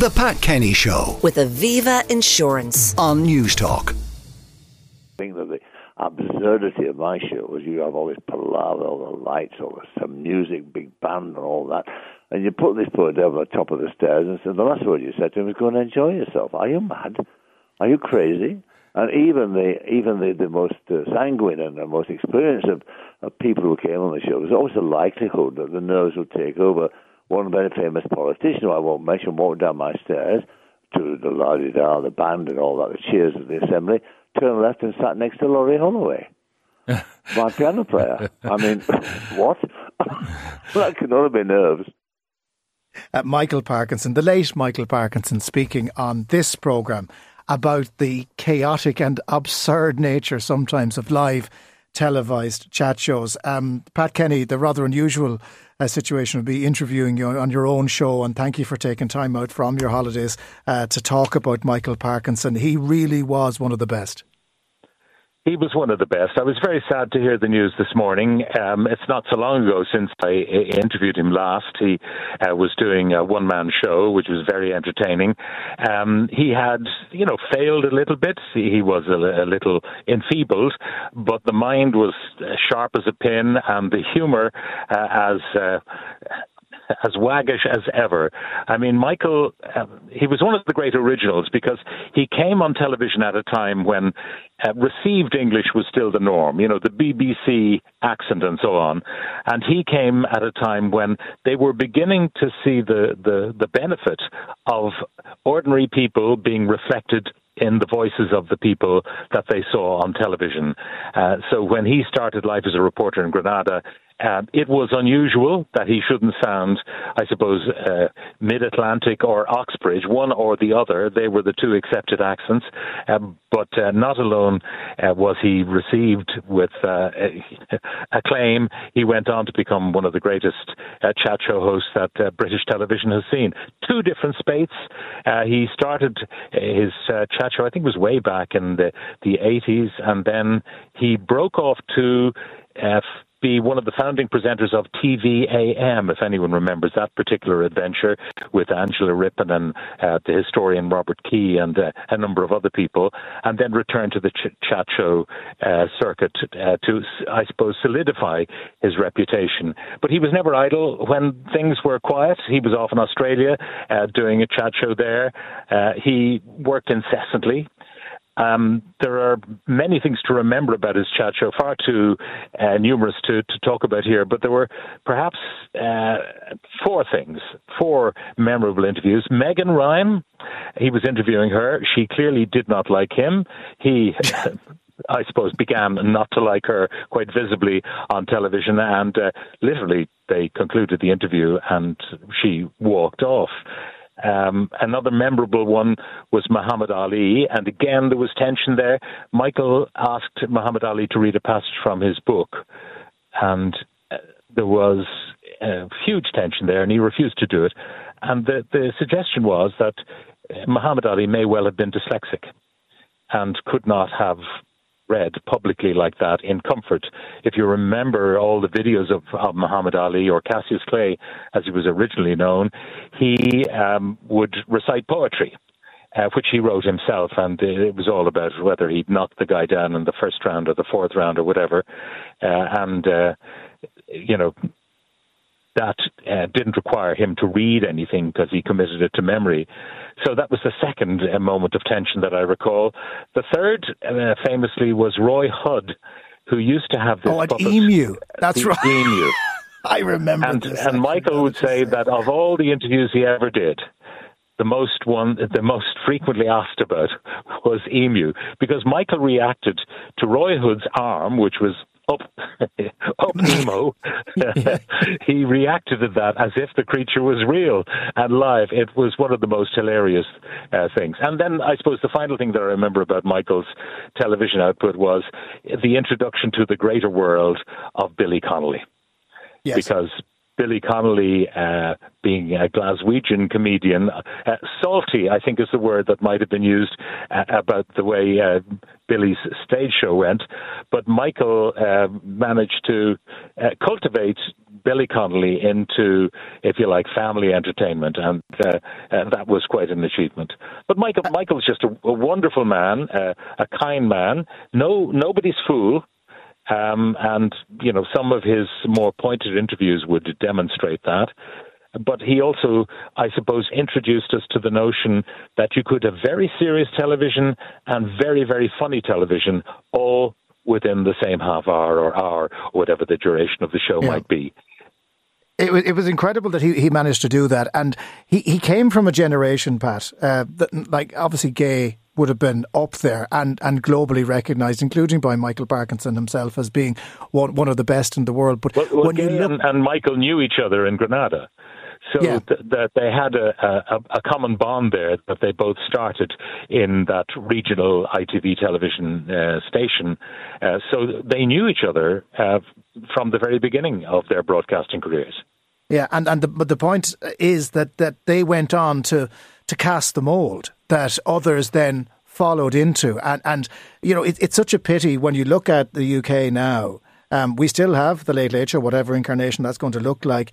The Pat Kenny Show with Aviva Insurance. on Newstalk. think that the absurdity of my show was you have all this palaver, all the lights, all the some music, big band, and all that, and you put this poor devil at the top of the stairs and said the last word you said to him was, "Go and enjoy yourself." Are you mad? Are you crazy? And even the even the, the most uh, sanguine and the most experienced of, of people who came on the show, there's always a likelihood that the nerves would take over. One very famous politician, who I won't mention, walked down my stairs to the la di da, the band, and all that, the cheers of the assembly, turned left and sat next to Laurie Holloway, my piano player. I mean, what? that can only be nerves. uh, Michael Parkinson, the late Michael Parkinson, speaking on this programme about the chaotic and absurd nature sometimes of live televised chat shows. Um, Pat Kenny, the rather unusual uh, situation would be interviewing you on your own show, and thank you for taking time out from your holidays uh, to talk about Michael Parkinson. He really was one of the best. He was one of the best. I was very sad to hear the news this morning. Um, it's not so long ago since I interviewed him last. He uh, was doing a one man show, which was very entertaining. Um, he had, you know, failed a little bit. He was a, a little enfeebled, but the mind was sharp as a pin and the humor uh, as. Uh, as waggish as ever. I mean, Michael, uh, he was one of the great originals because he came on television at a time when uh, received English was still the norm, you know, the BBC accent and so on. And he came at a time when they were beginning to see the, the, the benefit of ordinary people being reflected in the voices of the people that they saw on television. Uh, so when he started life as a reporter in Granada, um, it was unusual that he shouldn't sound, I suppose, uh, mid Atlantic or Oxbridge, one or the other. They were the two accepted accents. Um, but uh, not alone uh, was he received with uh, acclaim, he went on to become one of the greatest uh, chat show hosts that uh, British television has seen. Two different spates. He started his chat show, I think it was way back in the, the 80s, and then he broke off to uh, be one of the founding presenters of TV-am, if anyone remembers that particular adventure with Angela Rippon and uh, the historian Robert Kee and uh, a number of other people, and then return to the ch- chat show uh, circuit uh, to, I suppose, solidify his reputation. But he was never idle. When things were quiet, he was off in Australia uh, doing a chat show there. Uh, he worked incessantly. Um, there are many things to remember about his chat show, far too uh, numerous to, to talk about here, but there were perhaps uh, four things, four memorable interviews. Meg Ryan, he was interviewing her. She clearly did not like him. He. I suppose began not to like her quite visibly on television, and uh, literally they concluded the interview, and she walked off. Um, another memorable one was Muhammad Ali, and again there was tension there. Michael asked Muhammad Ali to read a passage from his book, and uh, there was uh, huge tension there, and he refused to do it. And the, the suggestion was that Muhammad Ali may well have been dyslexic and could not have read publicly like that in comfort. If you remember all the videos of, of Muhammad Ali or Cassius Clay, as he was originally known, he um, would recite poetry. Uh, which he wrote himself, and it was all about whether he'd knocked the guy down in the first round or the fourth round or whatever. Uh, and, uh, you know, that uh, didn't require him to read anything because he committed it to memory. So that was the second uh, moment of tension that I recall. The third, uh, famously, was Roy Hudd, who used to have this. Oh, puppet, Emu. That's the right. Emu. I remember And, this. and Michael would say that of all the interviews he ever did, the most one, the most frequently asked about was Emu, because Michael reacted to Roy Hood's arm, which was up, up Emu. he reacted to that as if the creature was real and live. It was one of the most hilarious uh, things. And then I suppose the final thing that I remember about Michael's television output was the introduction to the greater world of Billy Connolly Yes. because Billy Connolly uh, being a Glaswegian comedian. Uh, salty, I think, is the word that might have been used uh, about the way uh, Billy's stage show went. But Michael uh, managed to uh, cultivate Billy Connolly into, if you like, family entertainment, and that was quite an achievement. But Michael, Michael's just a, a wonderful man, a kind man, no nobody's fool. Um, and you know, some of his more pointed interviews would demonstrate that. But he also, I suppose, introduced us to the notion that you could have very serious television and very, very funny television all within the same half hour or hour, or whatever the duration of the show yeah. might be. It was, it was incredible that he, he managed to do that. And he, he came from a generation, Pat, uh, that, like obviously Gay would have been up there and, and globally recognised, including by Michael Parkinson himself as being one, one of the best in the world. But well, well, when you look, and, and Michael knew each other in Granada. So yeah. th- that they had a, a, a, common bond there that they both started in that regional ITV television uh, station. Uh, so they knew each other uh, from the very beginning of their broadcasting careers. Yeah, and, and the, but the point is that, that they went on to, to cast the mould that others then followed into. And, and you know, it, it's such a pity when you look at the UK now. Um, we still have the Late Late Show, whatever incarnation that's going to look like.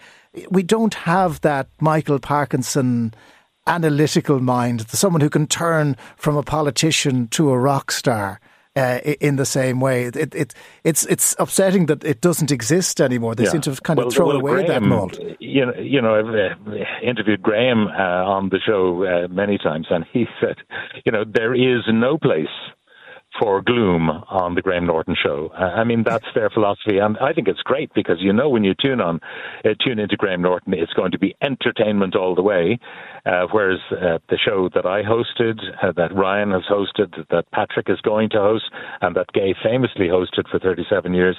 We don't have that Michael Parkinson analytical mind, someone who can turn from a politician to a rock star uh, in the same way. It, it, it's it's upsetting that it doesn't exist anymore. They yeah. seem to have kind of well, thrown well, away Graham, that mold. You know, you know, I've uh, interviewed Graham uh, on the show uh, many times, and he said, you know, there is no place for gloom on the Graham Norton show. I mean, that's their philosophy, and I think it's great because you know when you tune on, uh, tune into Graham Norton, it's going to be entertainment all the way. Uh, whereas uh, the show that I hosted, uh, that Ryan has hosted, that Patrick is going to host, and that Gay famously hosted for 37 years,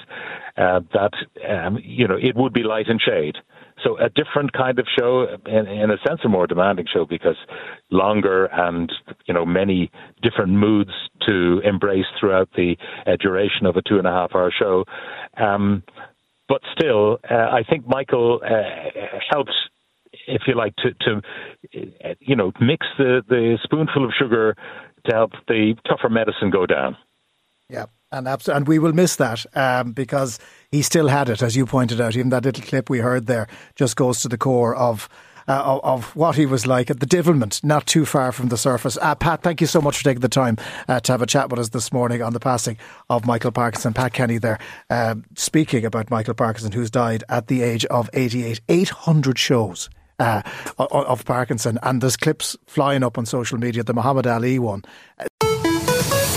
uh, that um, you know it would be light and shade. So a different kind of show, in, in, a sense, a more demanding show because longer and you know many different moods to embrace throughout the uh, duration of a two and a half hour show. Um, but still, uh, I think Michael uh, helped, if you like, to, to uh, you know mix the, the spoonful of sugar to help the tougher medicine go down. Yeah, and abs- and we will miss that um, because he still had it, as you pointed out. Even that little clip we heard there just goes to the core of. Uh, of, of, what he was like at the Divilment, not too far from the surface. Uh, Pat, thank you so much for taking the time uh, to have a chat with us this morning on the passing of Michael Parkinson. Pat Kenny there, um, speaking about Michael Parkinson, who's died at the age of 88. 800 shows. Uh, of Parkinson, and there's clips flying up on social media. The Muhammad Ali one,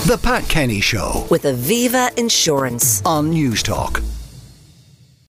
the Pat Kenny Show with Aviva Insurance on Newstalk.